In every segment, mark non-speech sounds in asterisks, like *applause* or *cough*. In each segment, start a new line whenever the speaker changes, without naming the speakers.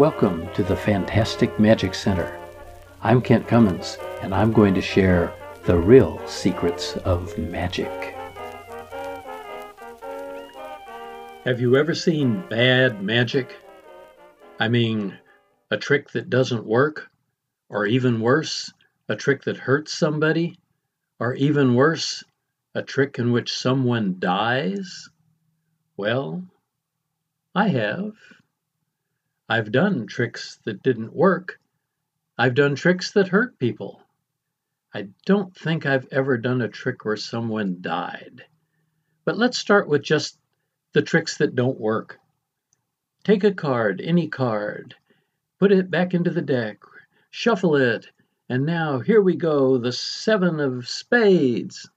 Welcome to the Fantastic Magic Center. I'm Kent Cummins, and I'm going to share the real secrets of magic. Have you ever seen bad magic? I mean, a trick that doesn't work, or even worse, a trick that hurts somebody, or even worse, a trick in which someone dies? Well, I have. I've done tricks that didn't work. I've done tricks that hurt people. I don't think I've ever done a trick where someone died. But let's start with just the tricks that don't work. Take a card, any card, put it back into the deck, shuffle it, and now here we go, the seven of spades.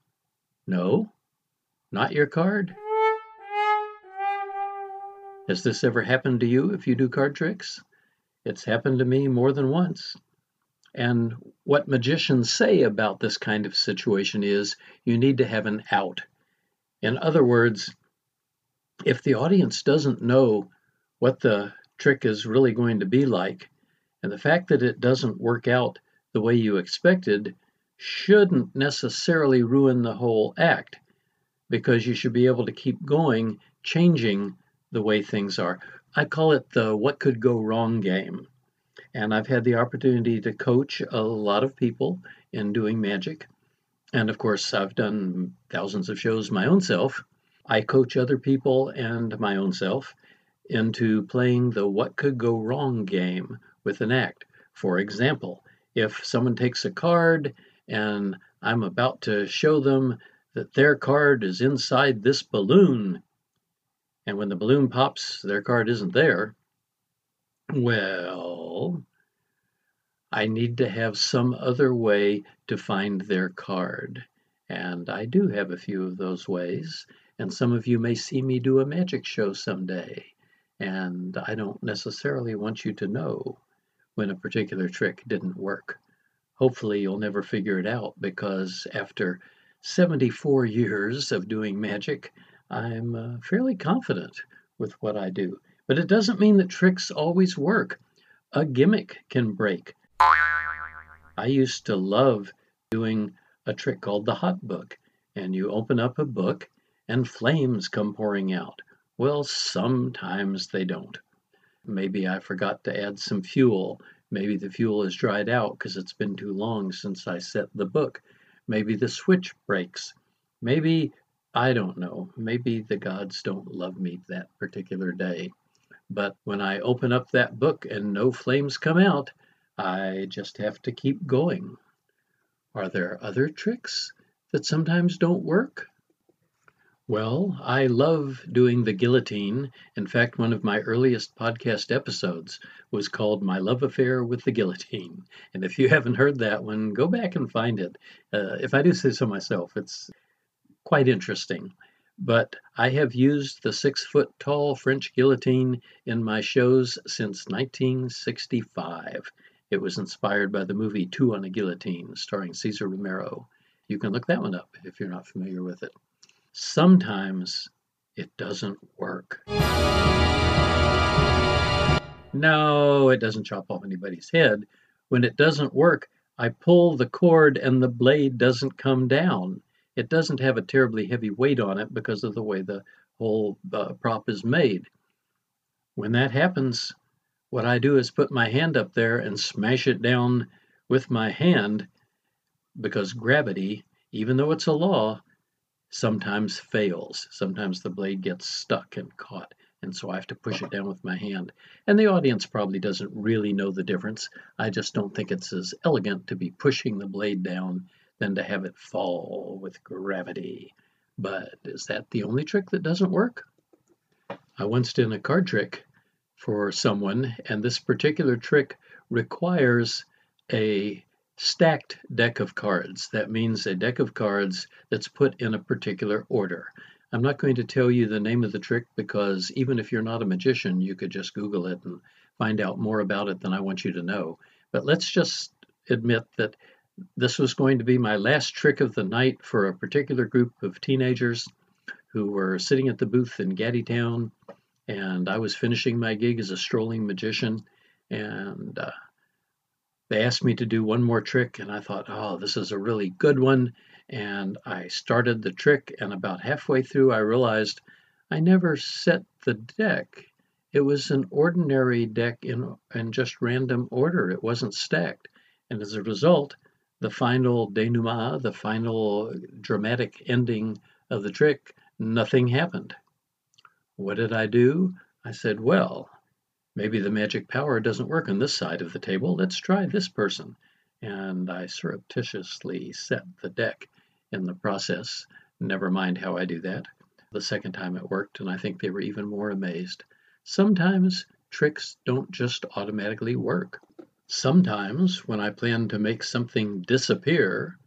No, not your card. Has this ever happened to you if you do card tricks? It's happened to me more than once. And what magicians say about this kind of situation is you need to have an out. In other words, if the audience doesn't know what the trick is really going to be like, and the fact that it doesn't work out the way you expected shouldn't necessarily ruin the whole act because you should be able to keep going, changing the way things are. I call it the what could go wrong game. And I've had the opportunity to coach a lot of people in doing magic. And of course, I've done thousands of shows my own self. I coach other people and my own self into playing the what could go wrong game with an act. For example, if someone takes a card and I'm about to show them that their card is inside this balloon and when the balloon pops, their card isn't there. Well, I need to have some other way to find their card. And I do have a few of those ways. And some of you may see me do a magic show someday. And I don't necessarily want you to know when a particular trick didn't work. Hopefully, you'll never figure it out because after 74 years of doing magic, I'm uh, fairly confident with what I do. But it doesn't mean that tricks always work. A gimmick can break. I used to love doing a trick called the hot book, and you open up a book and flames come pouring out. Well, sometimes they don't. Maybe I forgot to add some fuel. Maybe the fuel is dried out because it's been too long since I set the book. Maybe the switch breaks. Maybe I don't know. Maybe the gods don't love me that particular day. But when I open up that book and no flames come out, I just have to keep going. Are there other tricks that sometimes don't work? Well, I love doing the guillotine. In fact, one of my earliest podcast episodes was called My Love Affair with the Guillotine. And if you haven't heard that one, go back and find it. Uh, if I do say so myself, it's quite interesting. But I have used the six foot tall French guillotine in my shows since 1965. It was inspired by the movie Two on a Guillotine, starring Cesar Romero. You can look that one up if you're not familiar with it. Sometimes it doesn't work. No, it doesn't chop off anybody's head. When it doesn't work, I pull the cord and the blade doesn't come down it doesn't have a terribly heavy weight on it because of the way the whole uh, prop is made. When that happens, what I do is put my hand up there and smash it down with my hand because gravity, even though it's a law, sometimes fails. Sometimes the blade gets stuck and caught, and so I have to push it down with my hand. And the audience probably doesn't really know the difference. I just don't think it's as elegant to be pushing the blade down than to have it fall with gravity. But is that the only trick that doesn't work? I once did a card trick for someone, and this particular trick requires a stacked deck of cards. That means a deck of cards that's put in a particular order. I'm not going to tell you the name of the trick because even if you're not a magician, you could just Google it and find out more about it than I want you to know. But let's just admit that this was going to be my last trick of the night for a particular group of teenagers who were sitting at the booth in Gattitown, and I was finishing my gig as a strolling magician. and uh, they asked me to do one more trick, and I thought, oh, this is a really good one. And I started the trick, and about halfway through, I realized I never set the deck. It was an ordinary deck in, in just random order, it wasn't stacked. And as a result, the final denouement, the final dramatic ending of the trick, nothing happened. What did I do? I said, well, maybe the magic power doesn't work on this side of the table. Let's try this person. And I surreptitiously set the deck in the process. Never mind how I do that. The second time it worked, and I think they were even more amazed. Sometimes tricks don't just automatically work. Sometimes, when I plan to make something disappear,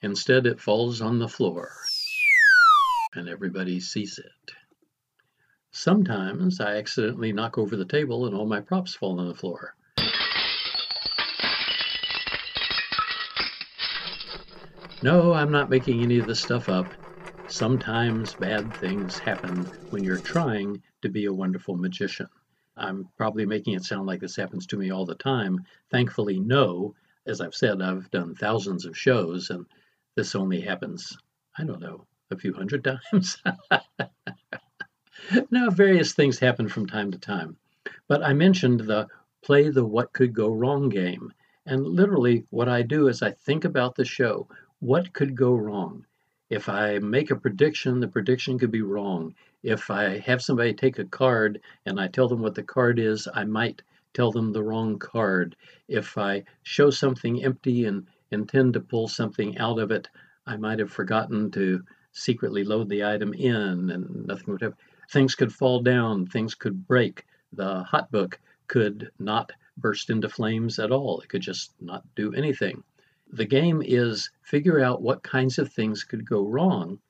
instead it falls on the floor and everybody sees it. Sometimes I accidentally knock over the table and all my props fall on the floor. No, I'm not making any of this stuff up. Sometimes bad things happen when you're trying to be a wonderful magician. I'm probably making it sound like this happens to me all the time. Thankfully, no. As I've said, I've done thousands of shows, and this only happens, I don't know, a few hundred *laughs* times. now, various things happen from time to time. But I mentioned the play the what could go wrong game. And literally, what I do is I think about the show. What could go wrong? If I make a prediction, the prediction could be wrong. If I have somebody take a card and I tell them what the card is, I might tell them the wrong card. If I show something empty and intend to pull something out of it, I might have forgotten to secretly load the item in and nothing would have. Things could fall down, things could break. The hot book could not burst into flames at all, it could just not do anything. The game is figure out what kinds of things could go wrong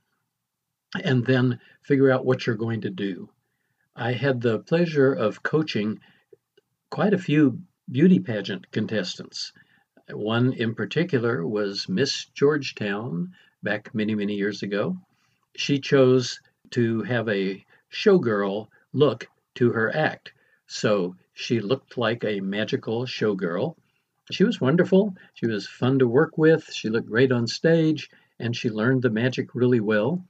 and then figure out what you're going to do. I had the pleasure of coaching quite a few beauty pageant contestants. One in particular was Miss Georgetown back many, many years ago. She chose to have a showgirl look to her act. So she looked like a magical showgirl. She was wonderful. She was fun to work with. She looked great on stage, and she learned the magic really well.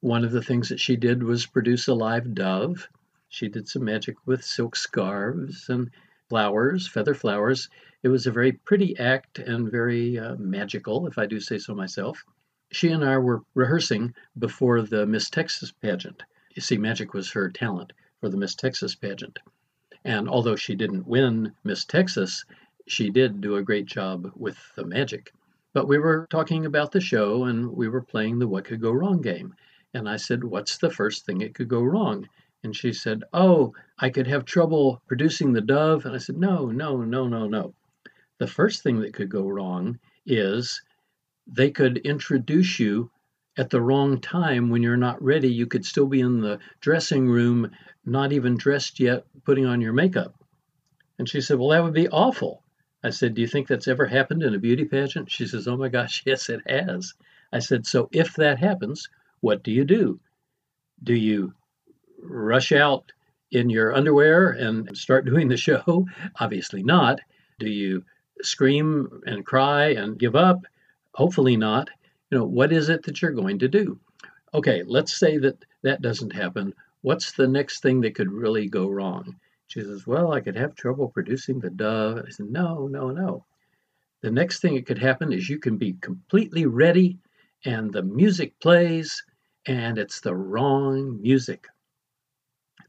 One of the things that she did was produce a live dove. She did some magic with silk scarves and flowers, feather flowers. It was a very pretty act and very uh, magical, if I do say so myself. She and I were rehearsing before the Miss Texas pageant. You see, magic was her talent for the Miss Texas pageant. And although she didn't win Miss Texas, she did do a great job with the magic. But we were talking about the show and we were playing the What Could Go Wrong game. And I said, What's the first thing that could go wrong? And she said, Oh, I could have trouble producing the dove. And I said, No, no, no, no, no. The first thing that could go wrong is they could introduce you at the wrong time when you're not ready. You could still be in the dressing room, not even dressed yet, putting on your makeup. And she said, Well, that would be awful. I said, Do you think that's ever happened in a beauty pageant? She says, Oh my gosh, *laughs* yes, it has. I said, So if that happens, what do you do? Do you rush out in your underwear and start *laughs* doing the show? Obviously not. Do you scream and cry and give up? Hopefully not. You know, what is it that you're going to do? Okay, let's say that that doesn't happen. What's the next thing that could really go wrong? She says, Well, I could have trouble producing the dove. I said, No, no, no. The next thing that could happen is you can be completely ready and the music plays and it's the wrong music.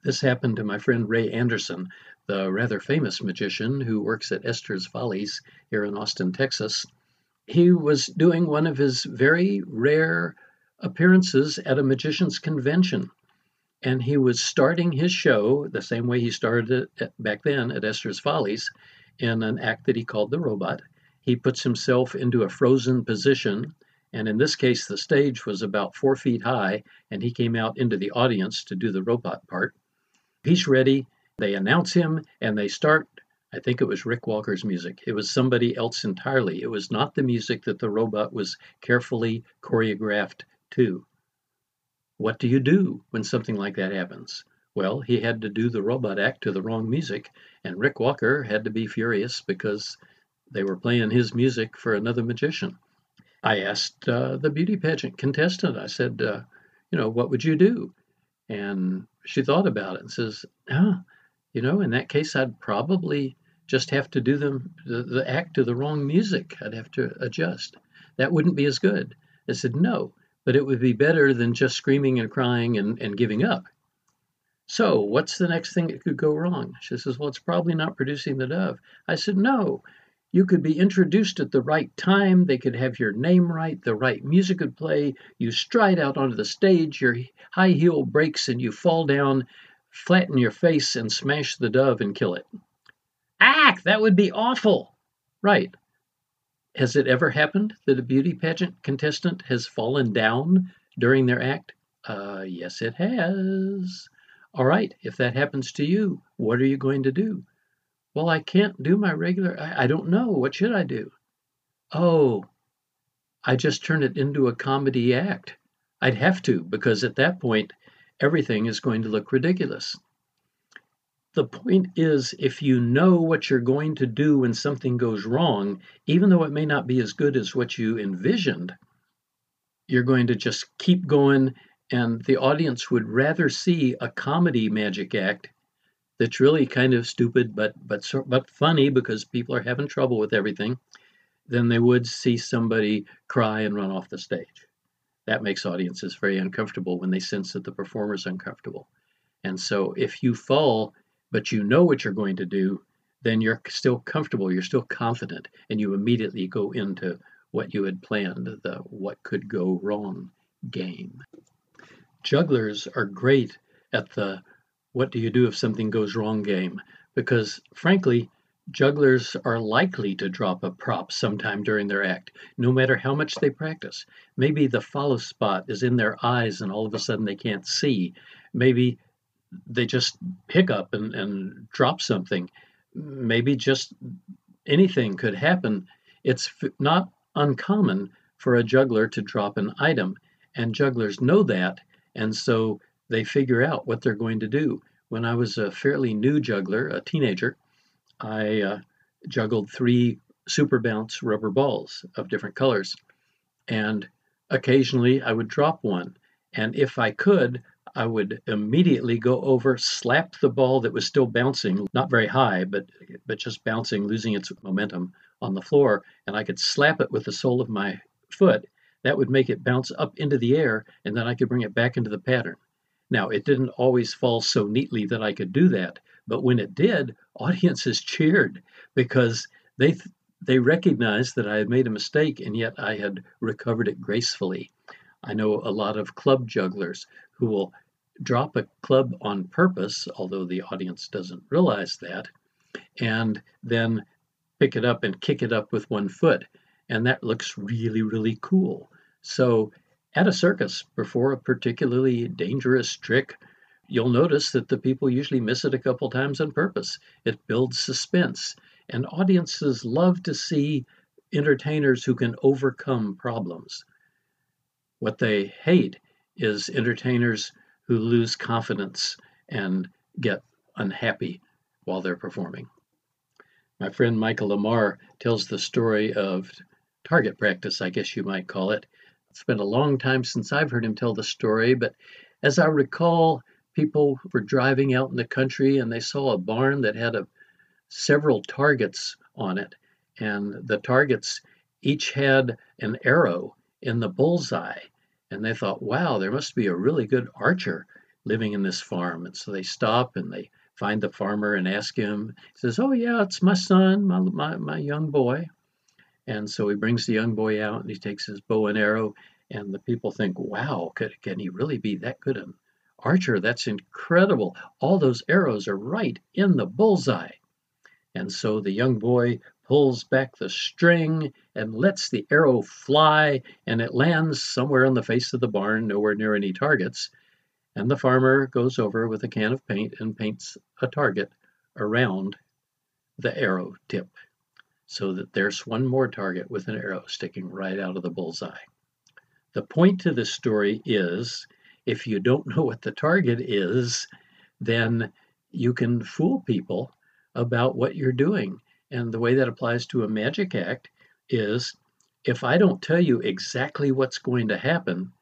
This happened to my friend Ray Anderson, the rather famous magician who works at Esther's Follies here in Austin, Texas. He was doing one of his very rare appearances at a magician's convention. And he was starting his show the same way he started it back then at Esther's Follies in an act that he called The Robot. He puts himself into a frozen position and in this case, the stage was about four feet high, and he came out into the audience to do the robot part. He's ready. They announce him, and they start. I think it was Rick Walker's music. It was somebody else entirely. It was not the music that the robot was carefully choreographed to. What do you do when something like that happens? Well, he had to do the robot act to the wrong music, and Rick Walker had to be furious because they were playing his music for another magician. I asked uh, the beauty pageant contestant, I said, uh, you know, what would you do? And she thought about it and says, oh, you know, in that case, I'd probably just have to do them the, the act to the wrong music. I'd have to adjust. That wouldn't be as good. I said, no, but it would be better than just screaming and crying and, and giving up. So, what's the next thing that could go wrong? She says, Well, it's probably not producing the dove. I said, No, you could be introduced at the right time. They could have your name right. The right music could play. You stride out onto the stage. Your high heel breaks and you fall down, flatten your face, and smash the dove and kill it. Ack, that would be awful. Right. Has it ever happened that a beauty pageant contestant has fallen down during their act? Uh, yes, it has. All right, if that happens to you, what are you going to do? Well, I can't do my regular, I, I don't know. What should I do? Oh, I just turn it into a comedy act. I'd have to, because at that point, everything is going to look ridiculous. The point is, if you know what you're going to do when something goes wrong, even though it may not be as good as what you envisioned, you're going to just keep going and the audience would rather see a comedy magic act that's really kind of stupid but but but funny because people are having trouble with everything than they would see somebody cry and run off the stage. That makes audiences very uncomfortable when they sense that the performer is uncomfortable. And so if you fall but you know what you're going to do, then you're still comfortable, you're still confident, and you immediately go into what you had planned, the what could go wrong game. Jugglers are great at the what do you do if something goes wrong game because frankly jugglers are likely to drop a prop sometime during their act no matter how much they practice. Maybe the follow spot is in their eyes and all of a sudden they can't see. Maybe they just pick up and, and drop something maybe just anything could happen it's not uncommon for a juggler to drop an item and jugglers know that and so they figure out what they're going to do. When I was a fairly new juggler, a teenager, I uh, juggled three super bounce rubber balls of different colors. And occasionally I would drop one. And if I could, I would immediately go over, slap the ball that was still bouncing, not very high, but but just bouncing, losing its momentum on the floor, and I could slap it with the sole of my foot that would make it bounce up into the air and then I could bring it back into the pattern. Now, it didn't always fall so neatly that I could do that, but when it did, audiences *laughs* cheered because they they recognized that I had made a mistake and yet I had recovered it gracefully. I know a lot of club jugglers who will drop a club on purpose, although the audience doesn't realize that, and then pick it up and kick it up with one foot and that looks really, really cool. So at a circus, before a particularly dangerous trick, you'll notice that the people usually miss it a couple times on purpose. It builds suspense, and audiences love to see entertainers who can overcome problems. What they hate is entertainers who lose confidence and get unhappy while they're performing. My friend Michael Lamar tells the story of target practice, I guess you might call it. It's been a long time since I've heard him tell the story, but as I recall, people were driving out in the country and they saw a barn that had a, several targets on it, and the targets each had an arrow in the bullseye. And they thought, wow, there must be a really good archer living in this farm. And so they stop and they find the farmer and ask him. He says, Oh, yeah, it's my son, my, my, my young boy. And so he brings the young boy out and he takes his bow and arrow. And the people think, wow, could, can he really be that good an archer? That's incredible. All those arrows are right in the bullseye. And so the young boy pulls back the string and lets the arrow fly, and it lands somewhere on the face of the barn, nowhere near any targets. And the farmer goes over with a can of paint and paints a target around the arrow tip so that there's one more target with an arrow sticking right out of the bullseye. The point to this story is if you don't know what the target is, then you can fool people about what you're doing. And the way that applies to a magic act is if I don't tell you exactly what's going to happen,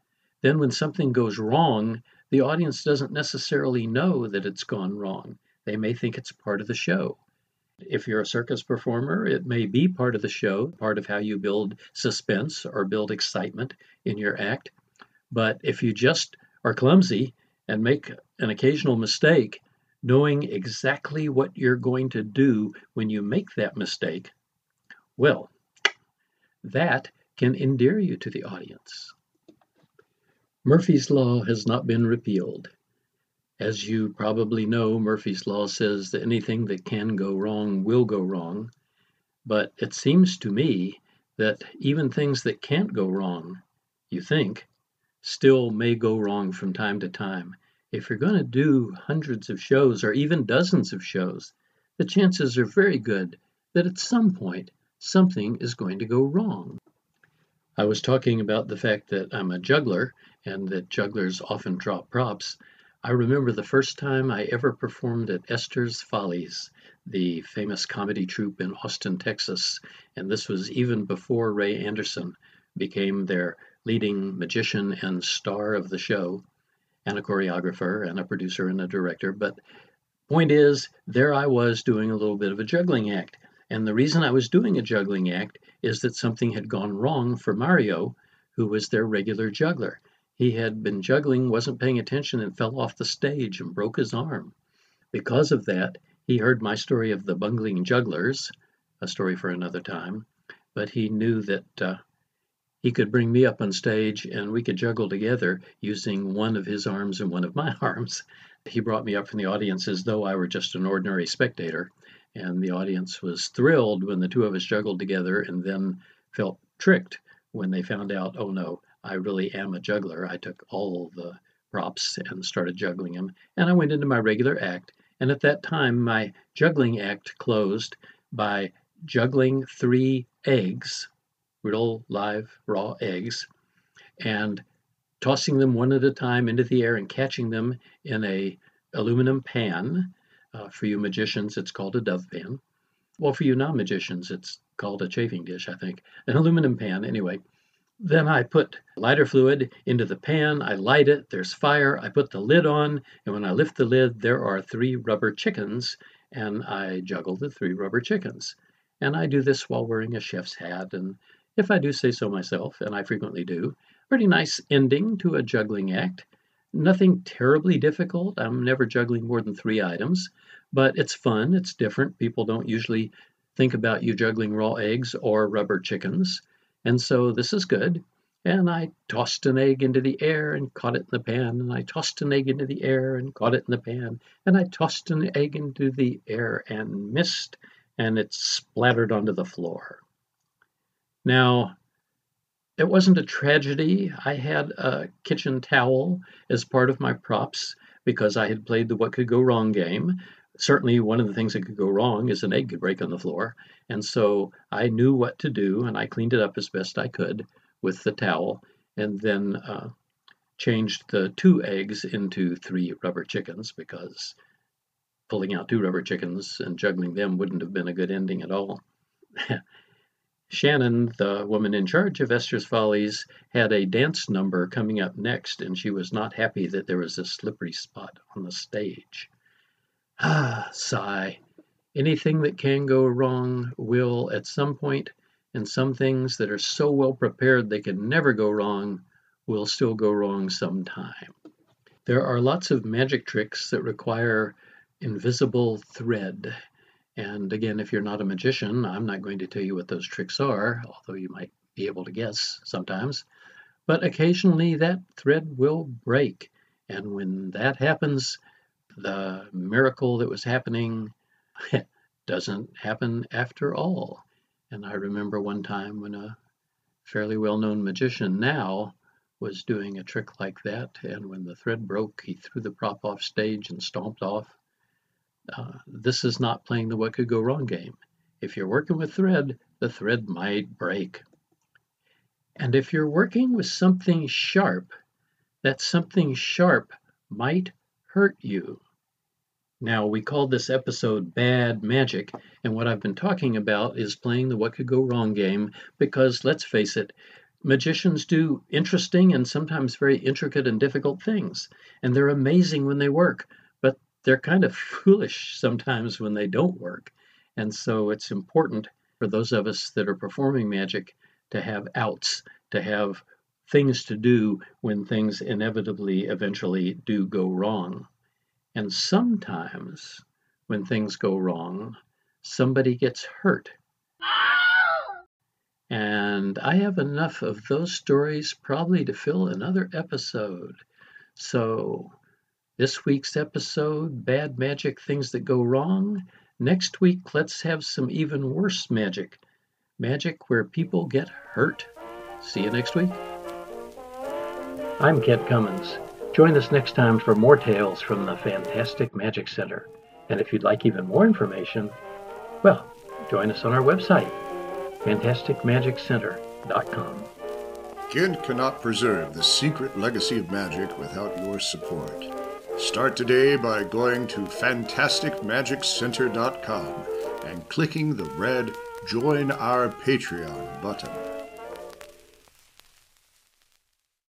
then when something goes wrong, the audience doesn't necessarily know that it's gone wrong. They may think it's part of the show. If you're a circus performer, it may be part of the show, part of how you build suspense or build excitement in your act. But if you just are clumsy and make an occasional mistake, knowing exactly what you're going to do when you make that mistake, well, that can endear you to the audience. Murphy's Law has not been repealed. As you probably know, Murphy's Law says that anything that can go wrong will go wrong. But it seems to me that even things that can't go wrong, you think, still may go wrong from time to time. If you're going to do hundreds of shows or even dozens of shows, the chances are very good that at some point something is going to go wrong. I was talking about the fact that I'm a juggler and that jugglers often drop props. I remember the first time I ever performed at Esther's Follies, the famous comedy troupe in Austin, Texas, and this was even before Ray Anderson became their leading magician and star of the show, and a choreographer and a producer and a director. But point is, there I was doing a little bit of a juggling act. And the reason I was doing a juggling act is that something had gone wrong for Mario, who was their regular juggler. He had been juggling, wasn't paying attention, and fell off the stage and broke his arm. Because of that, he heard my story of the bungling jugglers, a story for another time, but he knew that uh, he could bring me up on stage and we could juggle together using one of his arms and one of my *laughs* arms. He brought me up from the audience as though I were just an ordinary spectator and the audience was thrilled when the two of us juggled together and then felt tricked when they found out, oh no, I really am a juggler. I took all the props and started juggling them, and I went into my regular act. And at that time, my juggling act closed by juggling three eggs, real live raw eggs, and tossing them one at a time into the air and catching them in a aluminum pan uh, for you magicians, it's called a dove pan. Well, for you non-magicians, it's called a chafing dish, I think. An aluminum pan, anyway. Then I put lighter fluid into the pan, I light it, there's fire, I put the lid on, and when I lift the lid, there are three rubber chickens, and I juggle the three rubber chickens. And I do this while wearing a chef's hat, and if I do say so myself, and I frequently do, pretty nice ending to a juggling act. Nothing terribly difficult. I'm never juggling more than three items, but it's fun. It's different. People don't usually think about you juggling raw eggs or rubber chickens. And so this is good. And I tossed an egg into the air and caught it in the pan. And I tossed an egg into the air and caught it in the pan. And I tossed an egg into the air and missed, and it splattered onto the floor. Now, it wasn't a tragedy. I had a kitchen towel as part of my props because I had played the what could go wrong game. Certainly, one of the things that could go wrong is an egg could break on the floor. And so I knew what to do and I cleaned it up as best I could with the towel and then uh, changed the two eggs into three rubber chickens because pulling out two rubber chickens and juggling them wouldn't have been a good ending at all. *laughs* Shannon, the woman in charge of Esther's Follies, had a dance number coming up next, and she was not happy that there was a slippery spot on the stage. Ah, sigh. Anything that can go wrong will at some point, and some things that are so well prepared they can never go wrong will still go wrong sometime. There are lots of magic tricks that require invisible thread and again, if you're not a magician, I'm not going to tell you what those tricks are, although you might be able to guess sometimes. But occasionally that thread will break. And when that happens, the miracle that was happening *laughs* doesn't happen after all. And I remember one time when a fairly well known magician now was doing a trick like that, and when the thread broke, he threw the prop off stage and stomped off. Uh, this is not playing the what could go wrong game. If you're working with thread, the thread might break. And if you're working with something sharp, that something sharp might hurt you. Now, we called this episode Bad Magic, and what I've been talking about is playing the What Could Go Wrong game because, let's face it, magicians do interesting and sometimes very intricate and difficult things, and they're amazing when they work, they're kind of foolish sometimes when they don't work. And so it's important for those of us that are performing magic to have outs, to have things to do when things inevitably eventually do go wrong. And sometimes when things go wrong, somebody gets hurt. And I have enough of those stories probably to fill another episode. So, this week's episode Bad Magic Things That Go Wrong. Next week, let's have some even worse magic magic where people get hurt. See you next week. I'm Kent Cummins. Join us next time for more tales from the Fantastic Magic Center. And if you'd like even more information, well, join us on our website, fantasticmagiccenter.com.
Kent cannot preserve the secret legacy of magic without your support. Start today by going to fantasticmagiccenter.com and clicking the red Join Our Patreon button.